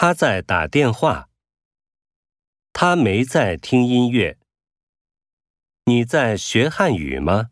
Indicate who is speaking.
Speaker 1: 他在打电话。他没在听音乐。你在学汉语吗？